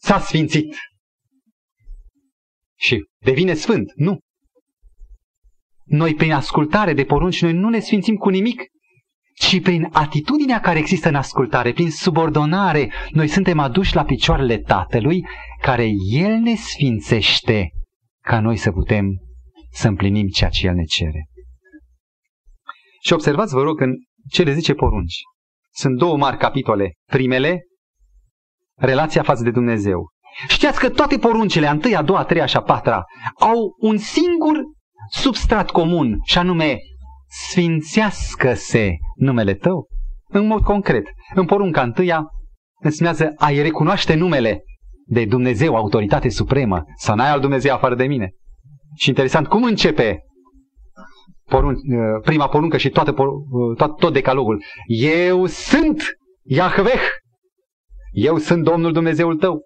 s-a sfințit. Și devine sfânt. Nu. Noi, prin ascultare de porunci, noi nu ne sfințim cu nimic, ci prin atitudinea care există în ascultare, prin subordonare, noi suntem aduși la picioarele Tatălui, care El ne sfințește ca noi să putem să împlinim ceea ce El ne cere. Și observați, vă rog, în cele zice porunci. Sunt două mari capitole. Primele, relația față de Dumnezeu. Știați că toate poruncile, a întâia, a doua, a treia și a patra, au un singur substrat comun, și anume sfințească-se numele tău. În mod concret, în porunca întâia înseamnă a-i recunoaște numele de Dumnezeu, autoritate supremă, să n-ai al Dumnezeu afară de mine. Și interesant, cum începe porun, uh, prima poruncă și toată, uh, tot, tot decalogul? Eu sunt Iahveh, eu sunt Domnul Dumnezeul tău.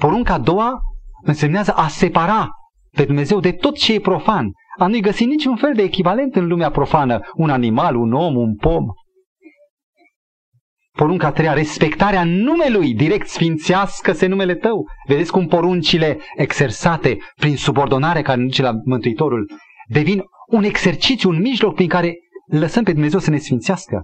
Porunca a doua însemnează a separa pe Dumnezeu de tot ce e profan, a nu-i găsi niciun fel de echivalent în lumea profană, un animal, un om, un pom. Porunca a treia, respectarea numelui, direct sfințească-se numele tău. Vedeți cum poruncile exersate prin subordonare care ne duce la Mântuitorul devin un exercițiu, un mijloc prin care lăsăm pe Dumnezeu să ne sfințească.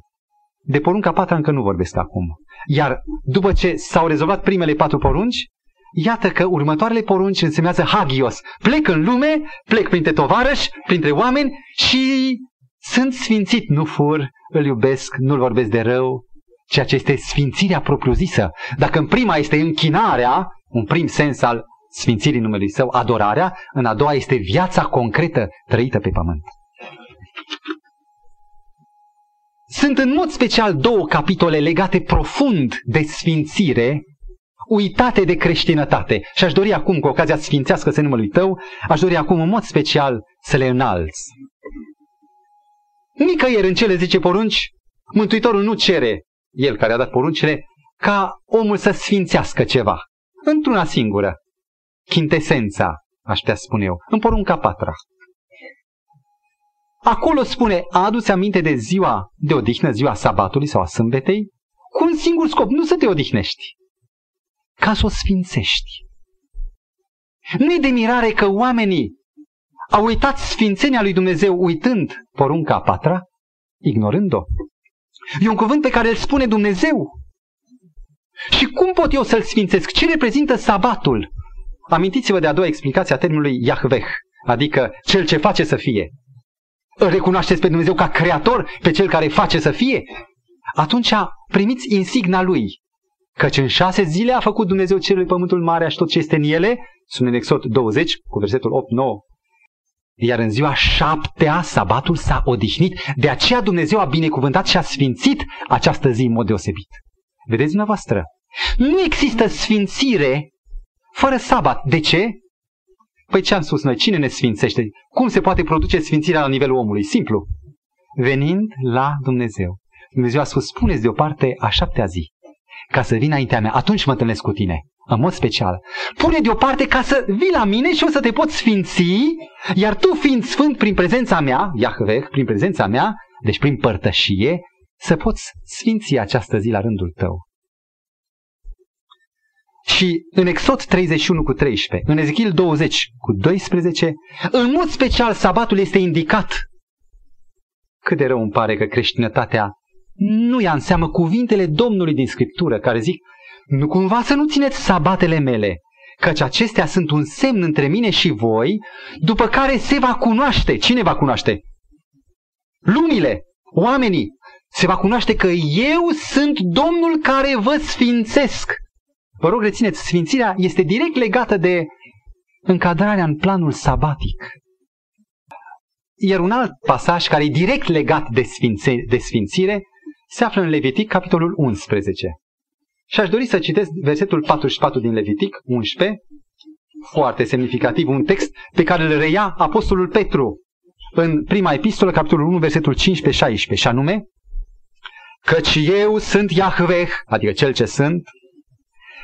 De porunca patra încă nu vorbesc acum. Iar după ce s-au rezolvat primele patru porunci, Iată că următoarele porunci însemnează hagios. Plec în lume, plec printre tovarăși, printre oameni și sunt sfințit. Nu fur, îl iubesc, nu-l vorbesc de rău, ceea ce este sfințirea propriu-zisă. Dacă în prima este închinarea, un prim sens al sfințirii numelui său, adorarea, în a doua este viața concretă trăită pe pământ. Sunt în mod special două capitole legate profund de sfințire uitate de creștinătate. Și aș dori acum, cu ocazia sfințească să numele tău, aș dori acum în mod special să le înalți. Nicăieri în cele zice porunci, Mântuitorul nu cere, el care a dat poruncile, ca omul să sfințească ceva. Într-una singură. Chintesența, aș putea spune eu, în porunca patra. Acolo spune, a adus aminte de ziua de odihnă, ziua sabatului sau a sâmbetei, cu un singur scop, nu să te odihnești, ca să o sfințești. Nu e de mirare că oamenii au uitat sfințenia lui Dumnezeu uitând porunca a patra, ignorând-o. E un cuvânt pe care îl spune Dumnezeu. Și cum pot eu să-l sfințesc? Ce reprezintă sabatul? Amintiți-vă de a doua explicație a termenului Yahveh, adică cel ce face să fie. Îl recunoașteți pe Dumnezeu ca creator, pe cel care face să fie? Atunci primiți insigna lui, Căci în șase zile a făcut Dumnezeu cerul, pământul mare și tot ce este în ele, sunt în Exod 20, cu versetul 8-9. Iar în ziua șaptea, sabatul s-a odihnit, de aceea Dumnezeu a binecuvântat și a sfințit această zi în mod deosebit. Vedeți dumneavoastră? Nu există sfințire fără sabat. De ce? Păi ce am spus noi? Cine ne sfințește? Cum se poate produce sfințirea la nivelul omului? Simplu. Venind la Dumnezeu. Dumnezeu a spus, spuneți deoparte a șaptea zi ca să vii înaintea mea, atunci mă întâlnesc cu tine, în mod special. Pune deoparte ca să vii la mine și o să te pot sfinți, iar tu fiind sfânt prin prezența mea, Iahveh, prin prezența mea, deci prin părtășie, să poți sfinți această zi la rândul tău. Și în Exod 31 cu 13, în Ezechiel 20 cu 12, în mod special sabatul este indicat. Cât de rău îmi pare că creștinătatea nu ia în seamă cuvintele Domnului din Scriptură care zic, nu cumva să nu țineți sabatele mele, căci acestea sunt un semn între mine și voi, după care se va cunoaște. Cine va cunoaște? Lumile, oamenii. Se va cunoaște că eu sunt Domnul care vă sfințesc. Vă rog, rețineți, sfințirea este direct legată de încadrarea în planul sabatic. Iar un alt pasaj care e direct legat de, sfințe, de sfințire se află în Levitic, capitolul 11. Și aș dori să citesc versetul 44 din Levitic 11, foarte semnificativ, un text pe care îl reia Apostolul Petru în prima epistolă, capitolul 1, versetul 15-16, și anume, Căci eu sunt Iahveh, adică cel ce sunt,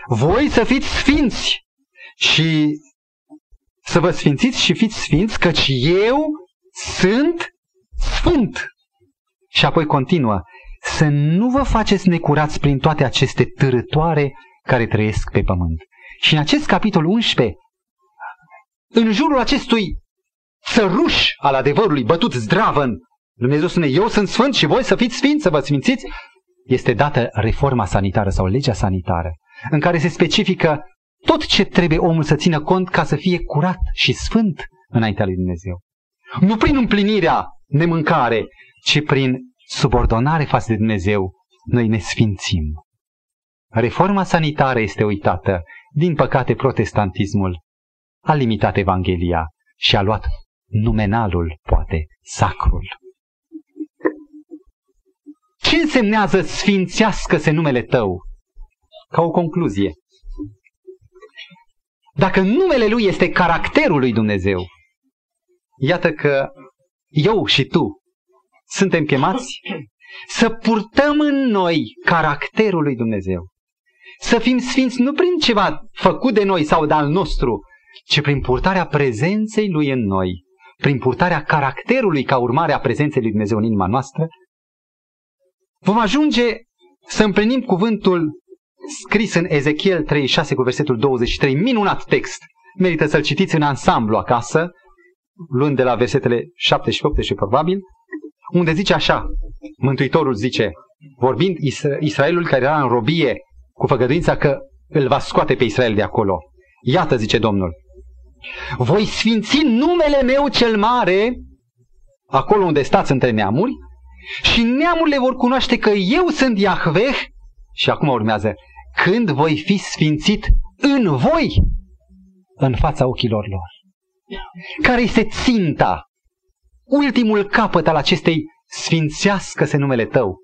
voi să fiți sfinți și să vă sfințiți și fiți sfinți, căci eu sunt sfânt. Și apoi continuă, să nu vă faceți necurați prin toate aceste târătoare care trăiesc pe pământ. Și în acest capitol 11, în jurul acestui țăruș al adevărului, bătut zdravăn, Dumnezeu spune, eu sunt sfânt și voi să fiți sfinți, să vă sfințiți, este dată reforma sanitară sau legea sanitară, în care se specifică tot ce trebuie omul să țină cont ca să fie curat și sfânt înaintea lui Dumnezeu. Nu prin împlinirea nemâncare, ci prin subordonare față de Dumnezeu, noi ne sfințim. Reforma sanitară este uitată. Din păcate, protestantismul a limitat Evanghelia și a luat numenalul, poate, sacrul. Ce însemnează sfințească-se numele tău? Ca o concluzie. Dacă numele lui este caracterul lui Dumnezeu, iată că eu și tu suntem chemați să purtăm în noi caracterul lui Dumnezeu. Să fim sfinți nu prin ceva făcut de noi sau de al nostru, ci prin purtarea prezenței lui în noi, prin purtarea caracterului ca urmare a prezenței lui Dumnezeu în inima noastră, vom ajunge să împlinim cuvântul scris în Ezechiel 36 cu versetul 23, minunat text. Merită să-l citiți în ansamblu acasă, luând de la versetele 7 și 8 și probabil, unde zice așa, Mântuitorul zice, vorbind Israelul care era în robie cu făgăduința că îl va scoate pe Israel de acolo. Iată, zice Domnul, voi sfinți numele meu cel mare acolo unde stați între neamuri și neamurile vor cunoaște că eu sunt Iahveh și acum urmează, când voi fi sfințit în voi, în fața ochilor lor. Care este ținta, ultimul capăt al acestei sfințească-se numele tău?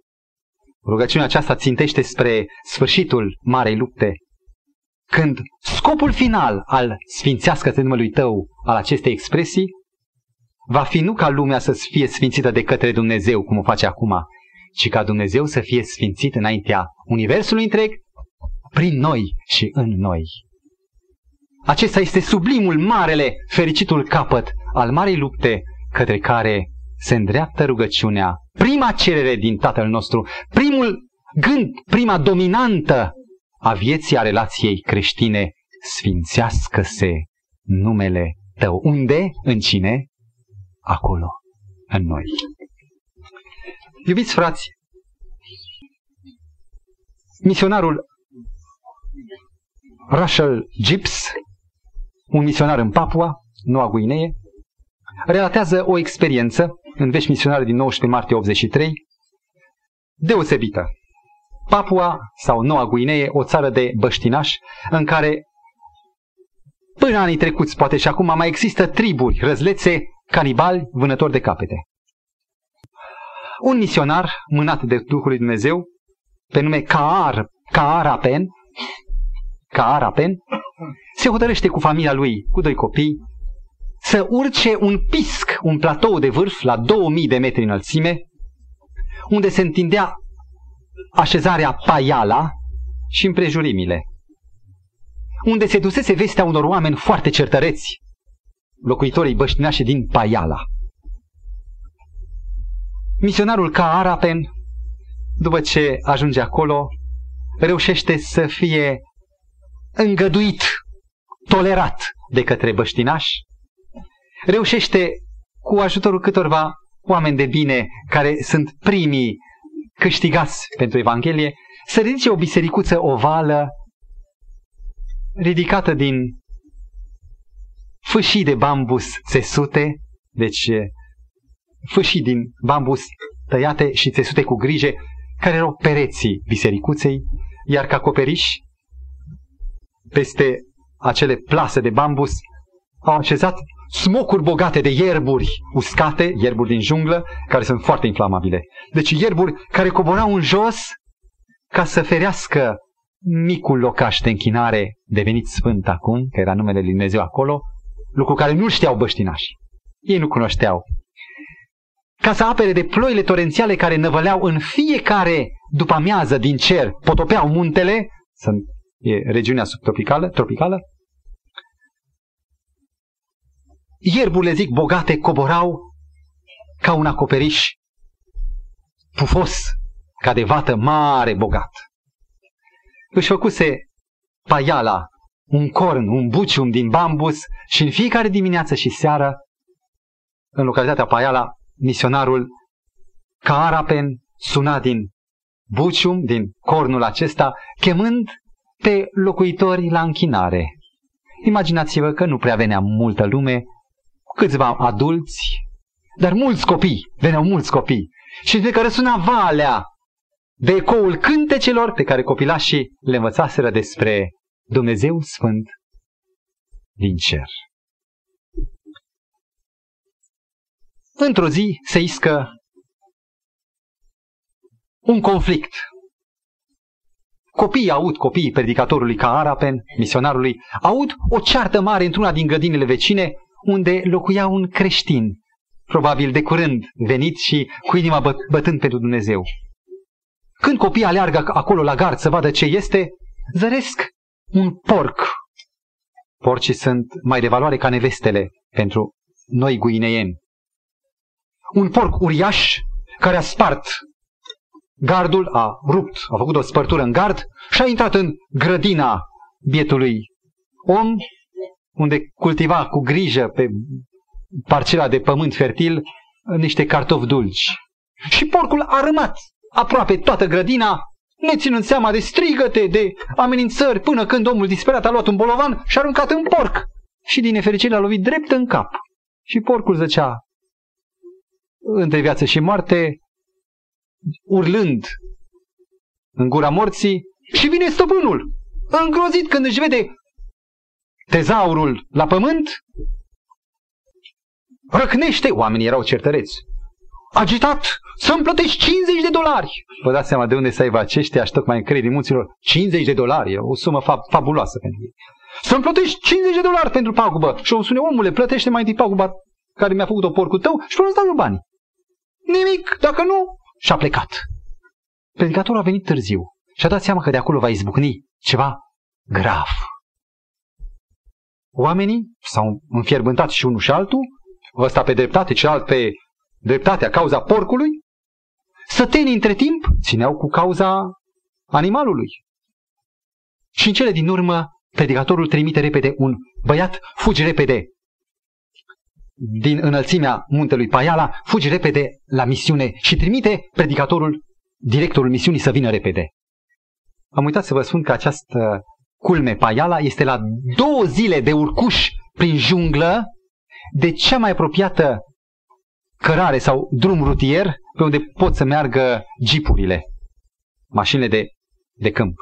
Rugăciunea aceasta țintește spre sfârșitul marei lupte, când scopul final al sfințească-se numelui tău, al acestei expresii, va fi nu ca lumea să fie sfințită de către Dumnezeu, cum o face acum, ci ca Dumnezeu să fie sfințit înaintea Universului întreg, prin noi și în noi. Acesta este sublimul, marele, fericitul capăt al marei lupte către care se îndreaptă rugăciunea, prima cerere din Tatăl nostru, primul gând, prima dominantă a vieții, a relației creștine, sfințească-se numele tău. Unde? În cine? Acolo, în noi. Iubiți frați, misionarul Russell Gibbs, un misionar în Papua, Noua Guinee, relatează o experiență în vești misionare din 19 martie 83, deosebită. Papua sau Noua Guinee, o țară de băștinași, în care până anii trecuți, poate și acum, mai există triburi, răzlețe, canibali, vânători de capete. Un misionar mânat de Duhul lui Dumnezeu, pe nume Kaar, Kaarapen, Kaarapen, se hotărăște cu familia lui, cu doi copii, să urce un pisc, un platou de vârf la 2000 de metri înălțime, unde se întindea așezarea Paiala și împrejurimile, unde se dusese vestea unor oameni foarte certăreți, locuitorii băștinașe din Paiala. Misionarul Kaarapen, după ce ajunge acolo, reușește să fie îngăduit, tolerat de către băștinași, reușește cu ajutorul câtorva oameni de bine care sunt primii câștigați pentru Evanghelie, să ridice o bisericuță ovală ridicată din fâșii de bambus țesute, deci fâșii din bambus tăiate și țesute cu grijă, care erau pereții bisericuței, iar ca acoperiș, peste acele plase de bambus, au așezat smocuri bogate de ierburi uscate, ierburi din junglă, care sunt foarte inflamabile. Deci ierburi care coborau în jos ca să ferească micul locaș de închinare devenit sfânt acum, că era numele lui Dumnezeu acolo, lucru care nu știau băștinașii. Ei nu cunoșteau. Ca să apere de ploile torențiale care năvăleau în fiecare după amiază din cer, potopeau muntele, sunt, e regiunea subtropicală, tropicală, ierburile, zic, bogate coborau ca un acoperiș pufos, ca de vată mare, bogat. Își făcuse paiala, un corn, un bucium din bambus și în fiecare dimineață și seară, în localitatea Paiala, misionarul Caarapen suna din bucium, din cornul acesta, chemând pe locuitori la închinare. Imaginați-vă că nu prea venea multă lume, câțiva adulți, dar mulți copii, veneau mulți copii. Și de că răsuna valea de ecoul cântecelor pe care copilașii le învățaseră despre Dumnezeu Sfânt din cer. Într-o zi se iscă un conflict. Copiii aud, copiii predicatorului ca Arapen, misionarului, aud o ceartă mare într-una din grădinile vecine unde locuia un creștin, probabil de curând venit și cu inima bă- bătând pentru Dumnezeu. Când copiii aleargă acolo la gard să vadă ce este, zăresc un porc. Porcii sunt mai de valoare ca nevestele pentru noi guineieni. Un porc uriaș care a spart gardul, a rupt, a făcut o spărtură în gard și a intrat în grădina bietului om, unde cultiva cu grijă pe parcela de pământ fertil niște cartofi dulci. Și porcul a rămat aproape toată grădina, ne ținând seama de strigăte, de amenințări, până când omul disperat a luat un bolovan și a aruncat în porc. Și din nefericire a lovit drept în cap. Și porcul zăcea între viață și moarte, urlând în gura morții și vine stăpânul, îngrozit când își vede tezaurul la pământ, răcnește, oamenii erau certăreți, agitat, să-mi plătești 50 de dolari. Vă dați seama de unde să aibă aceștia și tocmai în credit munților 50 de dolari, o sumă fa- fabuloasă pentru ei. Să-mi plătești 50 de dolari pentru pagubă. Și o spune, omule, plătește mai întâi paguba care mi-a făcut-o porcul tău și până îți dau eu bani. Nimic, dacă nu, și-a plecat. Predicatorul a venit târziu și a dat seama că de acolo va izbucni ceva grav. Oamenii s-au înfierbântat și unul și altul, ăsta pe dreptate, celălalt pe dreptatea, cauza porcului, sătenii între timp țineau cu cauza animalului. Și în cele din urmă, predicatorul trimite repede un băiat, fugi repede din înălțimea muntelui Paiala, fugi repede la misiune și trimite predicatorul, directorul misiunii să vină repede. Am uitat să vă spun că această culme Paiala este la două zile de urcuș prin junglă de cea mai apropiată cărare sau drum rutier pe unde pot să meargă jeepurile, mașinile de, de câmp.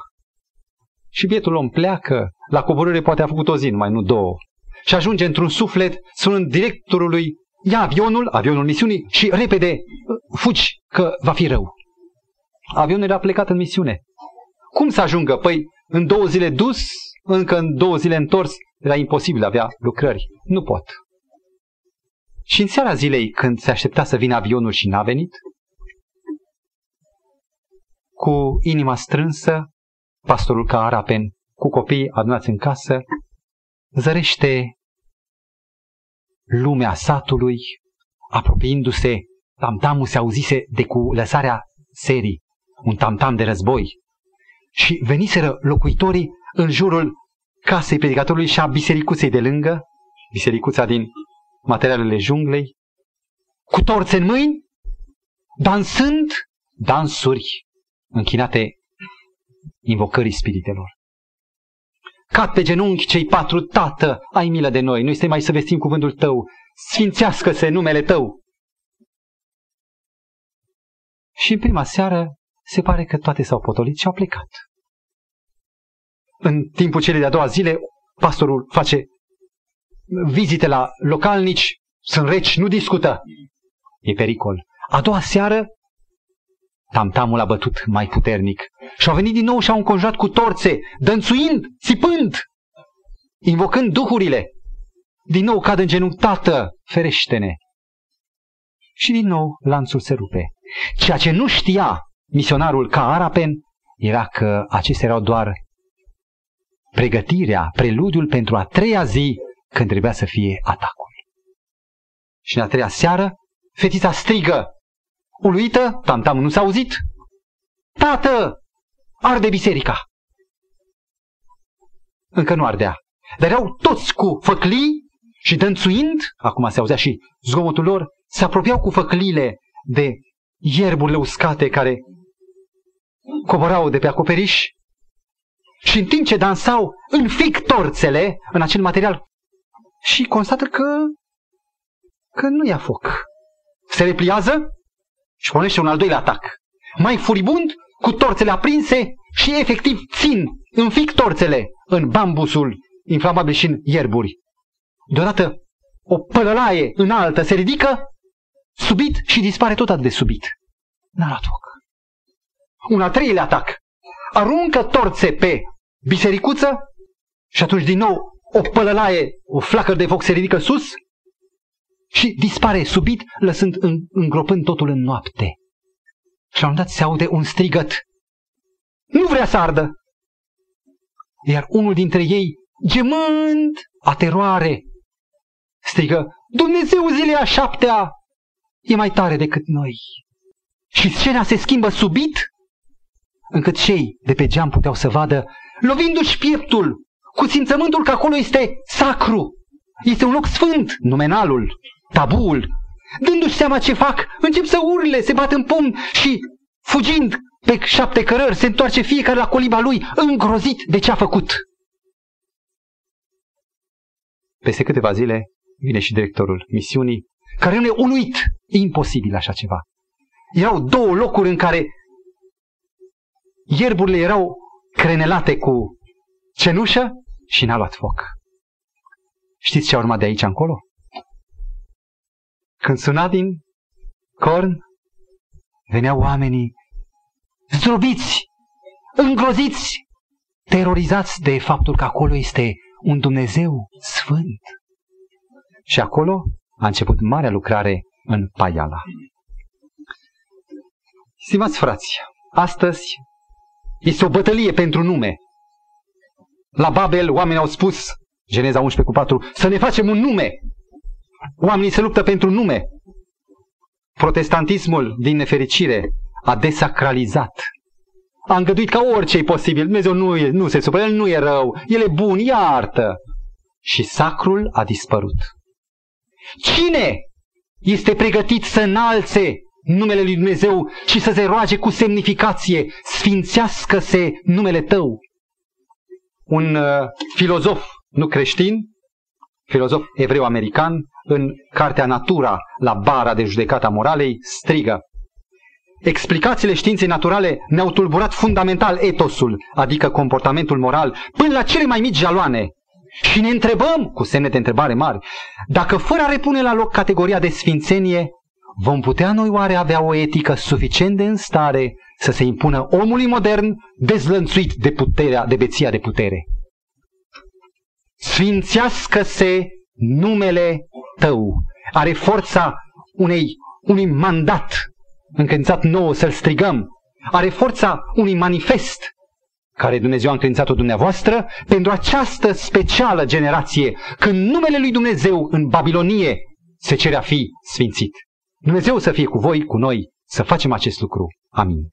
Și bietul om pleacă, la coborâre poate a făcut o zi, numai nu două. Și ajunge într-un suflet, sunând directorului, ia avionul, avionul misiunii și repede fugi că va fi rău. Avionul era plecat în misiune. Cum să ajungă? Păi în două zile dus, încă în două zile întors, era imposibil, avea lucrări. Nu pot. Și în seara zilei, când se aștepta să vină avionul și n-a venit, cu inima strânsă, pastorul Caarapen, cu copiii adunați în casă, zărește lumea satului, apropiindu-se, tamtamul se auzise de cu lăsarea serii, un tamtam de război. Și veniseră locuitorii în jurul casei predicatorului și a bisericuței de lângă, bisericuța din materialele junglei, cu torțe în mâini, dansând dansuri închinate invocării spiritelor. Cad pe genunchi cei patru, tată, ai milă de noi, noi suntem mai să vestim cuvântul tău, sfințească-se numele tău. Și în prima seară se pare că toate s-au potolit și au plecat. În timpul celei de-a doua zile, pastorul face vizite la localnici, sunt reci, nu discută. E pericol. A doua seară, Tamtamul a bătut mai puternic și au venit din nou și au înconjurat cu torțe, dănțuind, țipând, invocând duhurile. Din nou cad în genunchi, tată, ferește-ne. Și din nou lanțul se rupe. Ceea ce nu știa misionarul ca Arapen era că acestea erau doar pregătirea, preludiul pentru a treia zi când trebuia să fie atacul. Și în a treia seară, fetița strigă, uluită, tamtam nu s-a auzit, Tată, arde biserica! Încă nu ardea, dar erau toți cu făclii și dănțuind, acum se auzea și zgomotul lor, se apropiau cu făclile de ierburile uscate care coborau de pe acoperiș și în timp ce dansau înfic torțele în acel material și constată că, că nu ia foc. Se repliază și pornește un al doilea atac. Mai furibund, cu torțele aprinse și efectiv țin, înfic torțele în bambusul inflamabil și în ierburi. Deodată o pălălaie înaltă se ridică, subit și dispare tot atât de subit. N-a luat foc. Un al treilea atac. Aruncă torțe pe bisericuță și atunci din nou o pălălaie, o flacăr de foc se ridică sus și dispare subit, lăsând în, îngropând totul în noapte. Și la un dat se aude un strigăt. Nu vrea să ardă! Iar unul dintre ei, gemând a teroare, strigă, Dumnezeu zilei a șaptea e mai tare decât noi. Și scena se schimbă subit, încât cei de pe geam puteau să vadă, lovindu-și pieptul, cu simțământul că acolo este sacru, este un loc sfânt, numenalul, tabuul. Dându-și seama ce fac, încep să urle, se bat în pumn și, fugind pe șapte cărări, se întoarce fiecare la coliba lui, îngrozit de ce a făcut. Peste câteva zile vine și directorul misiunii, care nu e uluit. E imposibil așa ceva. Erau două locuri în care ierburile erau crenelate cu cenușă și n-a luat foc. Știți ce a urmat de aici încolo? Când suna din corn, veneau oamenii zdrobiți, îngroziți, terorizați de faptul că acolo este un Dumnezeu sfânt. Și acolo a început marea lucrare în Paiala. Stimați frați, astăzi este o bătălie pentru nume. La Babel oamenii au spus, Geneza 11 cu 4, să ne facem un nume. Oamenii se luptă pentru nume. Protestantismul, din nefericire, a desacralizat. A îngăduit ca orice e posibil. Dumnezeu nu, e, nu se supără, El nu e rău, El e bun, iartă. Și sacrul a dispărut. Cine este pregătit să înalțe numele lui Dumnezeu și să se roage cu semnificație, sfințească-se numele tău? Un uh, filozof nu creștin, filozof evreu-american, în cartea Natura, la bara de judecata moralei, strigă Explicațiile științei naturale ne-au tulburat fundamental etosul, adică comportamentul moral, până la cele mai mici jaloane. Și ne întrebăm, cu semne de întrebare mari, dacă fără a repune la loc categoria de sfințenie, vom putea noi oare avea o etică suficient de în stare să se impună omului modern dezlănțuit de puterea, de beția de putere? Sfințească-se numele tău. Are forța unei, unui mandat încredințat nouă să-l strigăm. Are forța unui manifest care Dumnezeu a încredințat-o dumneavoastră pentru această specială generație, când numele lui Dumnezeu în Babilonie se cere a fi sfințit. Dumnezeu să fie cu voi, cu noi, să facem acest lucru. Amin.